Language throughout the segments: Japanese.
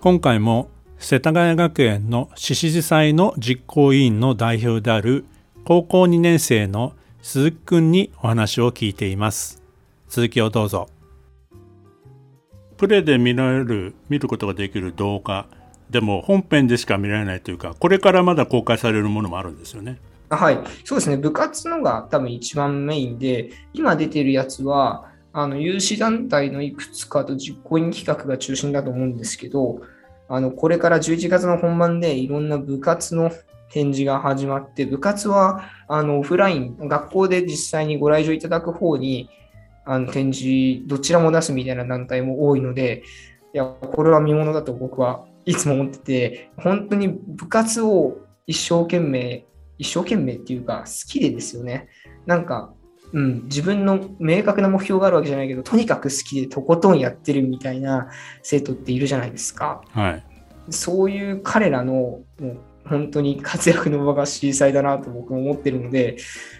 今回も世田谷学園の獅子寺祭の実行委員の代表である高校2年生の鈴木くんにお話を聞いています。続きをどうぞ。プレイで見られる見ることができる動画でも本編でしか見られないというかこれからまだ公開されるものもあるんですよね。はい、そうですね、部活のが多分一番メインで、今出てるやつは、あの有志団体のいくつかと実行委員企画が中心だと思うんですけど、あのこれから11月の本番でいろんな部活の展示が始まって、部活はあのオフライン、学校で実際にご来場いただく方にあの展示、どちらも出すみたいな団体も多いので、いや、これは見ものだと僕はいつも思ってて、本当に部活を一生懸命、一生懸命っていうか好きでですよね。なんかうん、自分の明確な目標があるわけじゃないけど、とにかく好きでとことんやってるみたいな生徒っているじゃないですか。はい、そういう彼らのもう本当に活躍の場が小さいだなと僕も思ってるので、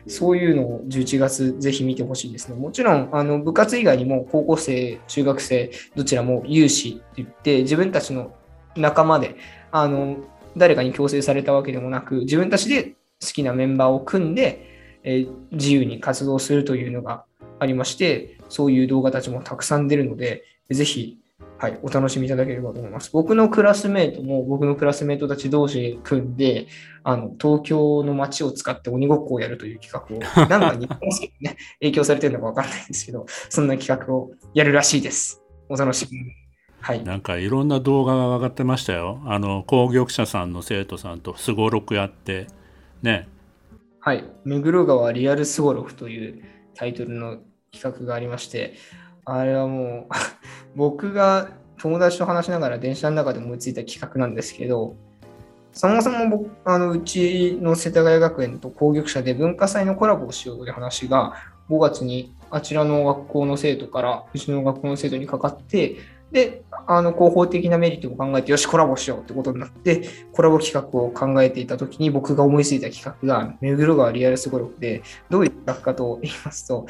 そういうのを11月ぜひ見てほしいですね。もちろん、あの部活以外にも高校生、中学生、どちらも有志って言って、自分たちの仲間で、あの誰かに強制されたわけでもなく、自分たちで好きなメンバーを組んで、え自由に活動するというのがありまして、そういう動画たちもたくさん出るので、ぜひ、はい、お楽しみいただければと思います。僕のクラスメートも、僕のクラスメートたち同士で組んで、あの東京の街を使って鬼ごっこをやるという企画を、なんか日本にね、影響されてるのかわかんないんですけど、そんな企画をやるらしいです。お楽しみに。はい、なんかいろんな動画が上がってましたよ。あの工業者さんの生徒さんとすごろくやって、ね、はい、目黒川リアルスゴロフというタイトルの企画がありまして、あれはもう 僕が友達と話しながら電車の中で思いついた企画なんですけど、そもそも僕あのうちの世田谷学園と工業者で文化祭のコラボをしようという話が5月にあちらの学校の生徒からうちの学校の生徒にかかって、で、あの広報的なメリットも考えて、よし、コラボしようってことになって、コラボ企画を考えていたときに、僕が思いついた企画が、目黒川リアルスゴロフで、どういう企画かと言いますと、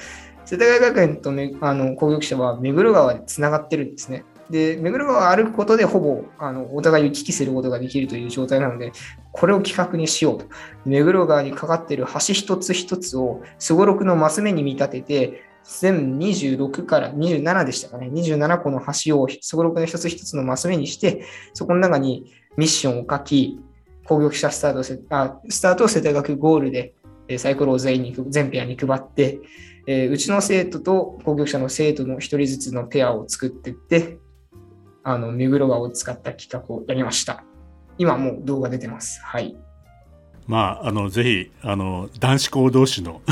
世田谷学園とあの攻撃者は目黒川でつながってるんですね。で、目黒川を歩くことでほぼあのお互い行き来することができるという状態なので、これを企画にしようと。目黒川にかかっている橋一つ一つをすごろくのマス目に見立てて、全26から27でしたかね。27個の橋をすごろくの一つ一つのマス目にして、そこの中にミッションを書き、攻撃者スタートせあスタートを世田学ゴールでサイコロを全員に全ペアに配って、えー、うちの生徒と攻撃者の生徒の一人ずつのペアを作っていって、あの、目黒川を使った企画をやりました。今もう動画出てます。はい。まあ、あの、ぜひ、あの、男子校同士の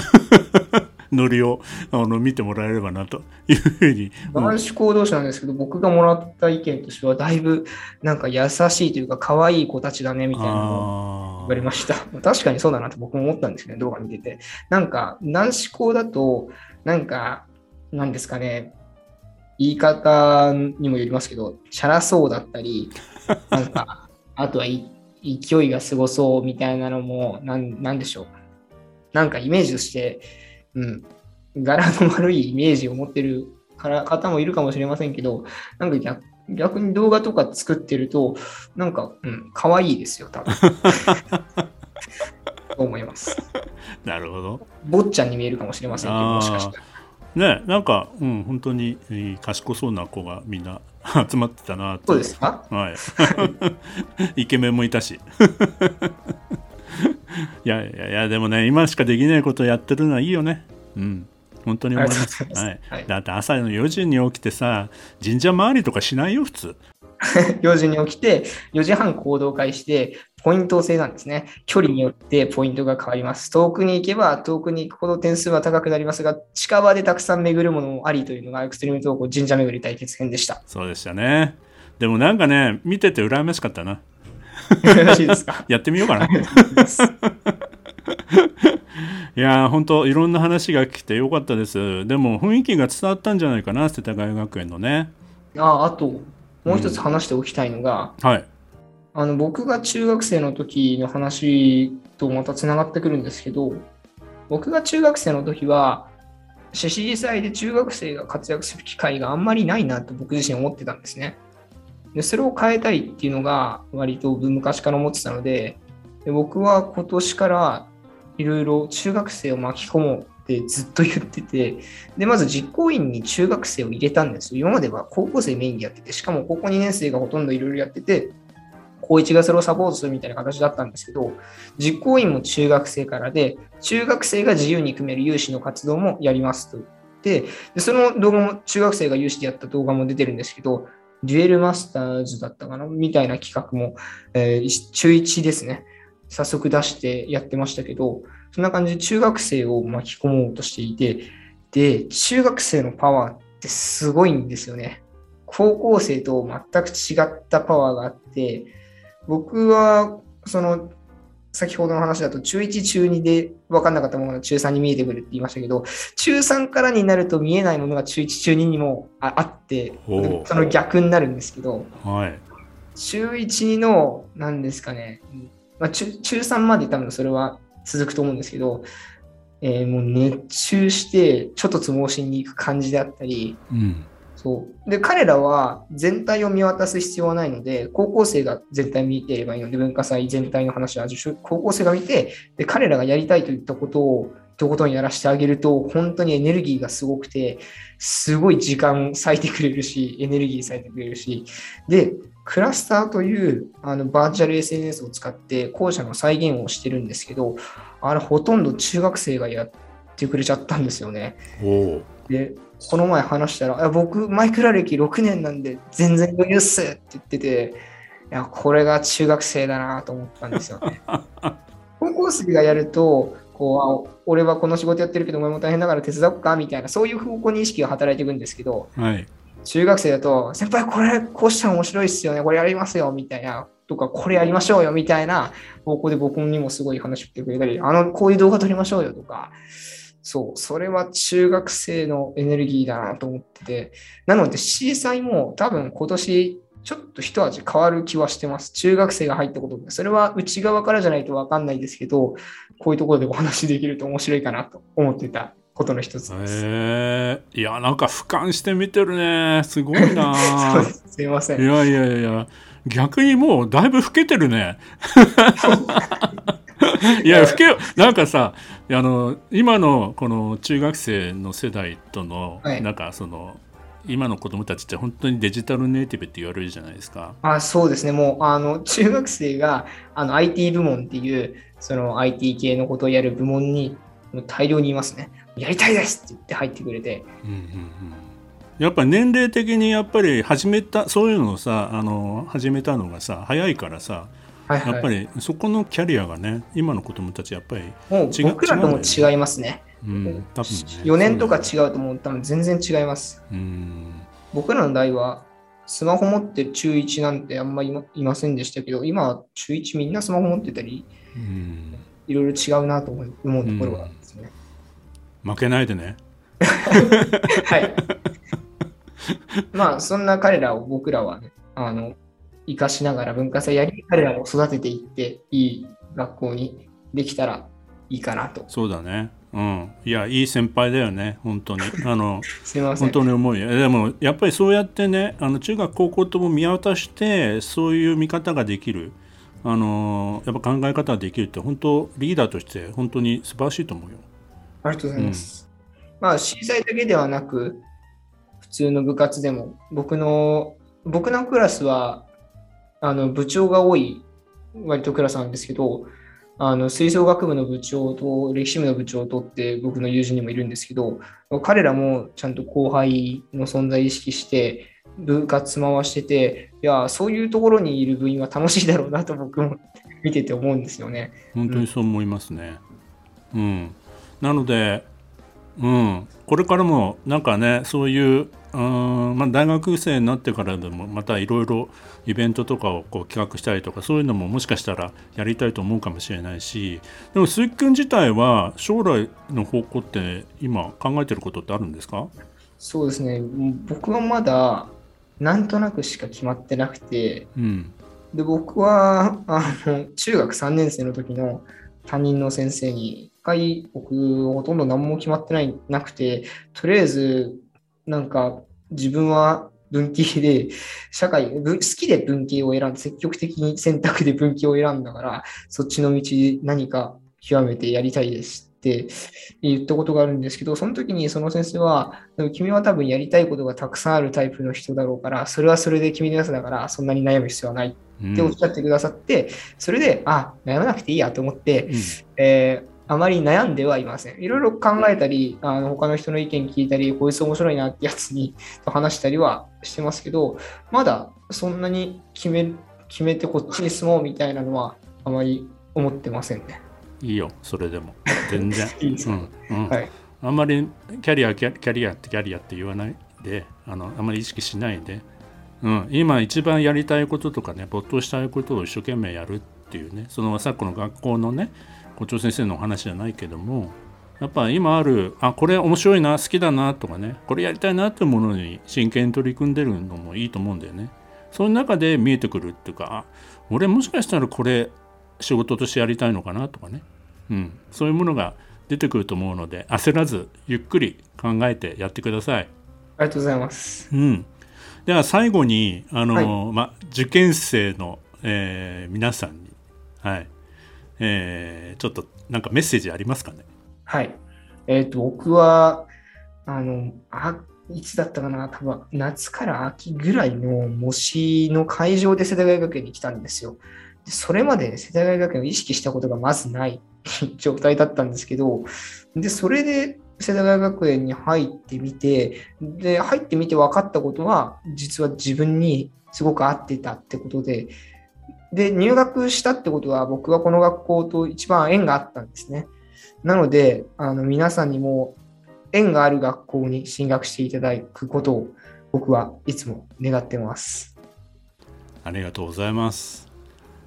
ノリをあの見てもらえればなというふうに。男子行動者なんですけど、僕がもらった意見としては、だいぶなんか優しいというか、可愛い子たちだねみたいなのを言われました。確かにそうだなと僕も思ったんですけど、動画見てて。なんか、男子校だと、なんか、なんですかね、言い方にもよりますけど、チャラそうだったり、なんか、あとは勢いがすごそうみたいなのも、なん、なんでしょう。なんかイメージとして、うん、柄の悪いイメージを持ってるから方もいるかもしれませんけど、なんか逆逆に動画とか作ってると、なんか、うん、可愛いですよ、多分。と思います。なるほど。坊ちゃんに見えるかもしれませんけど、もしかしたら。ねなんか、うん、本当に賢そうな子がみんな 集まってたなそうですか？はい。イケメンもいたし。いやいやいや、でもね、今しかできないことをやってるのはいいよね。うん。本当に思います。はい、はい、だって朝の4時に起きてさ、神社周りとかしないよ、普通。4時に起きて、4時半行動会して、ポイント制なんですね。距離によってポイントが変わります。遠くに行けば遠くに行くほど点数は高くなりますが、近場でたくさん巡るものもありというのがエクストリーム投稿神社巡り対決編でした。そうでしたね。でもなんかね、見てて羨ましかったな。よろしいですか？やってみようかな。いやー、本当いろんな話が聞けてよかったです。でも雰囲気が伝わったんじゃないかな、世田谷学園のね。ああと、もう一つ話しておきたいのが、はい。あの僕が中学生の時の話とまたつながってくるんですけど、僕が中学生の時は、獅子祭で中学生が活躍する機会があんまりないなと僕自身思ってたんですね。でそれを変えたいっていうのが割と昔から思ってたので、で僕は今年からいろいろ中学生を巻き込もうってずっと言ってて、で、まず実行委員に中学生を入れたんですよ。今までは高校生メインでやってて、しかも高校2年生がほとんどいろいろやってて、高1がそれをサポートするみたいな形だったんですけど、実行委員も中学生からで、中学生が自由に組める有志の活動もやりますと言って、でその動画も中学生が有志でやった動画も出てるんですけど、デュエルマスターズだったかなみたいな企画も、えー中1ですね。早速出してやってましたけど、そんな感じで中学生を巻き込もうとしていて、で、中学生のパワーってすごいんですよね。高校生と全く違ったパワーがあって、僕は、その、先ほどの話だと中1、中2で分かんなかったものが中3に見えてくるって言いましたけど、中3からになると見えないものが中1、中2にもああってその逆になるんですけど、はい。中1の、なんですかね、まあ、中中3まで多分それは続くと思うんですけど、えーもう熱中して、ちょっとつ盲信に行く感じであったり、うん。そう。で、彼らは全体を見渡す必要はないので、高校生が全体見ていればいいので、文化祭全体の話は高校生が見て、で、彼らがやりたいといったことを、とことんやらせてあげると、本当にエネルギーがすごくて、すごい時間割いてくれるし、エネルギー割いてくれるし、で、クラスターというあのバーチャル SNS を使って校舎の再現をしてるんですけど、あれほとんど中学生がやってくれちゃったんですよね。で、この前話したら、僕、マイクラ歴6年なんで全然余裕っすって言ってて、いや、これが中学生だなと思ったんですよね。高校生がやると、こうあ俺はこの仕事やってるけど、お前も大変だから手伝おうかみたいな、そういう方向に意識が働いていくんですけど、はい。中学生だと、先輩、これ、こうしたら面白いっすよね、これやりますよ、みたいな、とか、これやりましょうよ、みたいな方向で僕にもすごい話してくれたり、あの、こういう動画撮りましょうよ、とか、そう、それは中学生のエネルギーだなと思ってて、なので C 祭も多分今年、ちょっと一味変わる気はしてます。中学生が入ったことで。それは内側からじゃないとわかんないですけど、こういうところでお話できると面白いかなと思ってたことの一つです。えー、いや、なんか俯瞰して見てるね。すごいな すすいません。いやいやいや、逆にもうだいぶ老けてるね。いや、老け、なんかさ、あの、今のこの中学生の世代との、はい。なんかその、今の子供たちって本当にデジタルネイティブって言われるじゃないですか。あそうですね、もうあの中学生があの IT 部門っていうその IT 系のことをやる部門に大量にいますね。やりたいですって言って入ってくれて、うんうんうん。やっぱ年齢的にやっぱり始めたそういうのをさあの始めたのがさ早いからさはいはい、やっぱりそこのキャリアがね今の子供たちやっぱり、もう違う僕らとも違いますね。うん、多分ね4年とか違うともう多分全然違います。うん僕らの代はスマホ持ってる中1なんてあんまりいませんでしたけど、今は中1みんなスマホ持ってたり、うんいろいろ違うなと思う思うところがあるんですね。負けないでね はい。まあ、そんな彼らを僕らはね、あの、生かしながら文化祭やり、彼らを育てていって、いい学校にできたらいいかなと。そうだね。うん。いやいい先輩だよね。本当に。あの。本当に思うよ。でもやっぱりそうやってねあの中学高校とも見渡してそういう見方ができる。あのやっぱ考え方ができるって本当リーダーとして本当に素晴らしいと思うよ。ありがとうございます。まあ、震災だけではなく、普通の部活でも、僕の、僕のクラスは、あの、部長が多い、割とクラスなんですけど、あの、吹奏楽部の部長と歴史部の部長とって僕の友人にもいるんですけど、彼らもちゃんと後輩の存在意識して、部活回してて、いや、そういうところにいる部員は楽しいだろうなと僕も見てて思うんですよね。本当にそう思いますね。うん、なので、うん、これからもなんかねそういううんまあ、大学生になってからでもまたいろいろイベントとかをこう企画したりとかそういうのももしかしたらやりたいと思うかもしれないしでも鈴木君自体は将来の方向って今考えてることってあるんですか？そうですね。僕はまだなんとなくしか決まってなくて、うん、で僕はあの中学3年生の時の担任の先生に一回僕ほとんど何も決まってないなくてとりあえずなんか自分は文系で、社会、好きで文系を選んで、積極的に選択で文系を選んだから、そっちの道で何か極めてやりたいですって言ったことがあるんですけど、その時にその先生は、でも君は多分やりたいことがたくさんあるタイプの人だろうから、それはそれで君のやつだから、そんなに悩む必要はないっておっしゃってくださって、うん、それで、あ、悩まなくていいやと思って、うん、えーあまり悩んではいません。いろいろ考えたり、あの他の人の意見聞いたり、こいつ面白いなってやつに話したりはしてますけど、まだそんなに決め決めてこっちに住もうみたいなのはあまり思ってませんね。いいよ、それでも。全然。いいですか、うんうん、はい、あんまりキャリアキャリアってキャリアって言わないで、あのあんまり意識しないで、うん、今一番やりたいこととかね、没頭したいことを一生懸命やるっていうね、その昨今の学校のね、校長先生のお話じゃないけどもやっぱ今あるあこれ面白いな好きだなとかねこれやりたいなっていうものに真剣に取り組んでるのもいいと思うんだよね。その中で見えてくるっていうかあ俺もしかしたらこれ仕事としてやりたいのかなとかね、うん、そういうものが出てくると思うので焦らずゆっくり考えてやってください。ありがとうございます。うん、では最後にあの、はい、ま、受験生の、えー、皆さんに、はい、えー、ちょっとなんかメッセージありますかね？はい。えっ、ー、と、僕は、あの、あ、いつだったかな、多分夏から秋ぐらいの模試の会場で世田谷学園に来たんですよ。でそれまで世田谷学園を意識したことがまずない 状態だったんですけど、で、それで世田谷学園に入ってみて、で、入ってみて分かったことは、実は自分にすごく合ってたってことで、で、入学したってことは、僕はこの学校と一番縁があったんですね。なので、あの皆さんにも縁がある学校に進学していただくことを僕はいつも願ってます。ありがとうございます。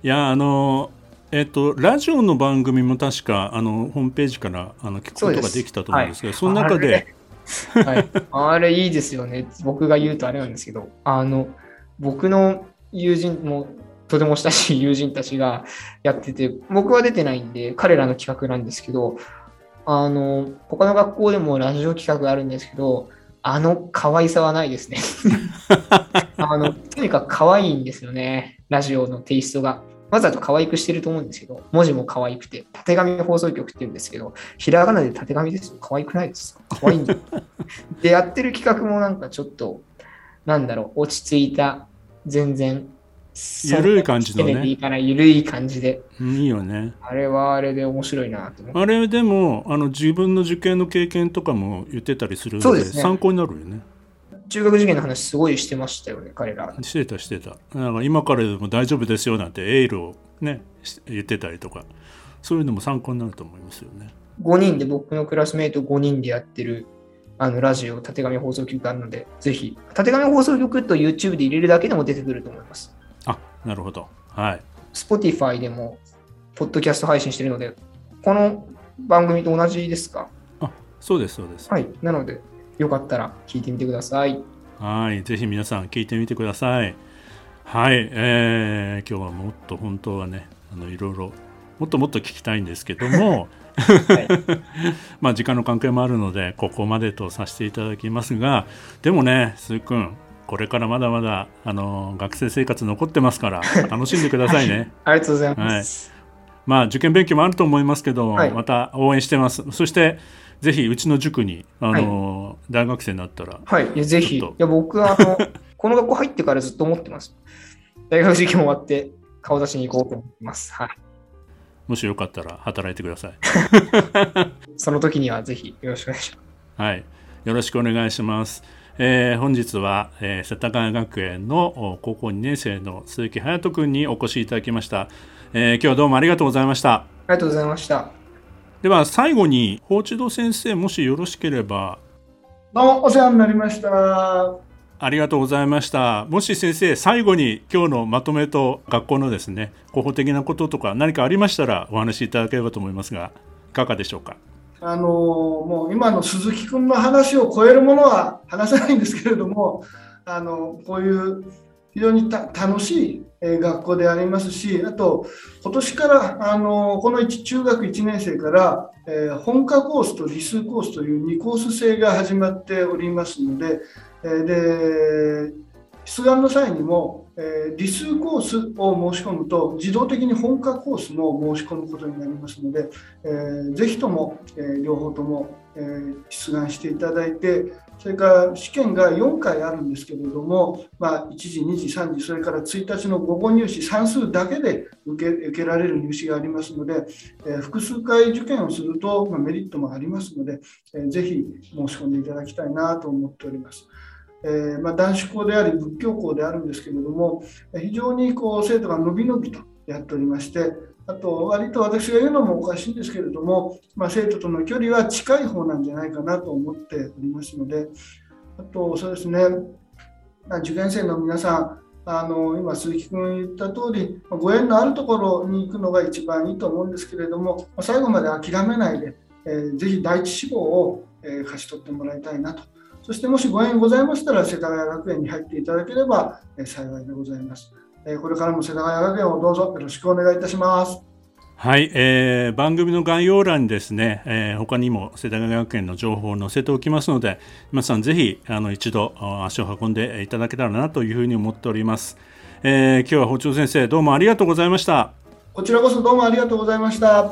いや、あの、えっと、ラジオの番組も確かあのホームページからあの聞くことができたと思うんですけど、そ,、はい、その中ではい、あれいいですよね。僕が言うとあれなんですけど、あの僕の友人もとても親しい友人たちがやってて、僕は出てないんで、彼らの企画なんですけど、あの、他の学校でもラジオ企画があるんですけど、あの可愛さはないですね あの。とにかく可愛いんですよね、ラジオのテイストが。わざと可愛くしてると思うんですけど、文字も可愛くて、たてがみ放送局って言うんですけど、ひらがなでたてがみですよ。可愛くないです可愛いんだ で、やってる企画もなんかちょっと、なんだろう、落ち着いた、全然ゆるい感じのね。いいかな、ゆるい感じで。いいよね。あれはあれで面白いなとあれでもあの自分の受験の経験とかも言ってたりするので、ね、参考になるよね。中学受験の話すごいしてましたよね、彼ら。してた、してた。なんか今からでも大丈夫ですよなんてエールをね、言ってたりとか、そういうのも参考になると思いますよね。5人で、僕のクラスメート5人でやってるあのラジオ、たてがみ放送局あるので、ぜひ、たてがみ放送局と YouTube で入れるだけでも出てくると思います。あなるほど。はい。Spotify でも、ポッドキャスト配信してるので、この番組と同じですか？あそうです、そうです。はい。なので、よかったら聞いてみてください。はい。ぜひ皆さん聞いてみてください。はい。えー、今日はもっと本当はね、あのいろいろ、もっともっと聞きたいんですけども、はい、まあ時間の関係もあるのでここまでとさせていただきますがでもね鈴くんこれからまだまだあの学生生活残ってますから 楽しんでくださいね。ありがとうございます。はい、まあ受験勉強もあると思いますけど、はい、また応援してます。そしてぜひうちの塾にあの、はい、大学生になったら、はい、ぜひ。いや僕はあの この学校入ってからずっと思ってます。大学受験終わって顔出しに行こうと思ってます。はい。もしよかったら働いてください。その時にはぜひよろしくお願いします。はい、よろしくお願いします。えー、本日は、えー、世田谷学園の高校2年生の鈴木隼人君にお越しいただきました、えー、今日はどうもありがとうございました。ありがとうございました。では最後に、法一堂先生、もしよろしければ。どうもお世話になりました。ありがとうございました。もし先生、最後に今日のまとめと学校のですね、広報的なこととか何かありましたらお話しいただければと思いますが、いかがでしょうか？あのもう今の鈴木君の話を超えるものは話せないんですけれども、あのこういう非常に楽しい学校でありますし、あと今年からあのこの中学1年生から、えー、本科コースと理数コースという2コース制が始まっておりますので、えー、で出願の際にも、えー、理数コースを申し込むと自動的に本科コースも申し込むことになりますので、えー、ぜひとも、えー、両方とも、えー、出願していただいてそれから試験が4回あるんですけれども、まあ、1時、2時、3時、それから1日の午後入試、算数だけで受け受けられる入試がありますので、えー、複数回受験をすると、まあ、メリットもありますので、えー、ぜひ申し込んでいただきたいなと思っております。えー、まあ、男子校であり仏教校であるんですけれども非常にこう生徒が伸び伸びとやっておりましてあと割と私が言うのもおかしいんですけれども、まあ、生徒との距離は近い方なんじゃないかなと思っておりますのであとそうですね、まあ、受験生の皆さんあの今、鈴木君言った通り、ご縁のあるところに行くのが一番いいと思うんですけれども、最後まで諦めないで、えー、ぜひ第一志望を、えー、勝ち取ってもらいたいなとそしてもしご縁ございましたら、世田谷学園に入っていただければ幸いでございます。これからも世田谷学園をどうぞよろしくお願いいたします。はい、えー、番組の概要欄にですね、えー、他にも世田谷学園の情報を載せておきますので、皆さんぜひあの一度足を運んでいただけたらなというふうに思っております。えー、今日は包丁先生どうもありがとうございました。こちらこそどうもありがとうございました。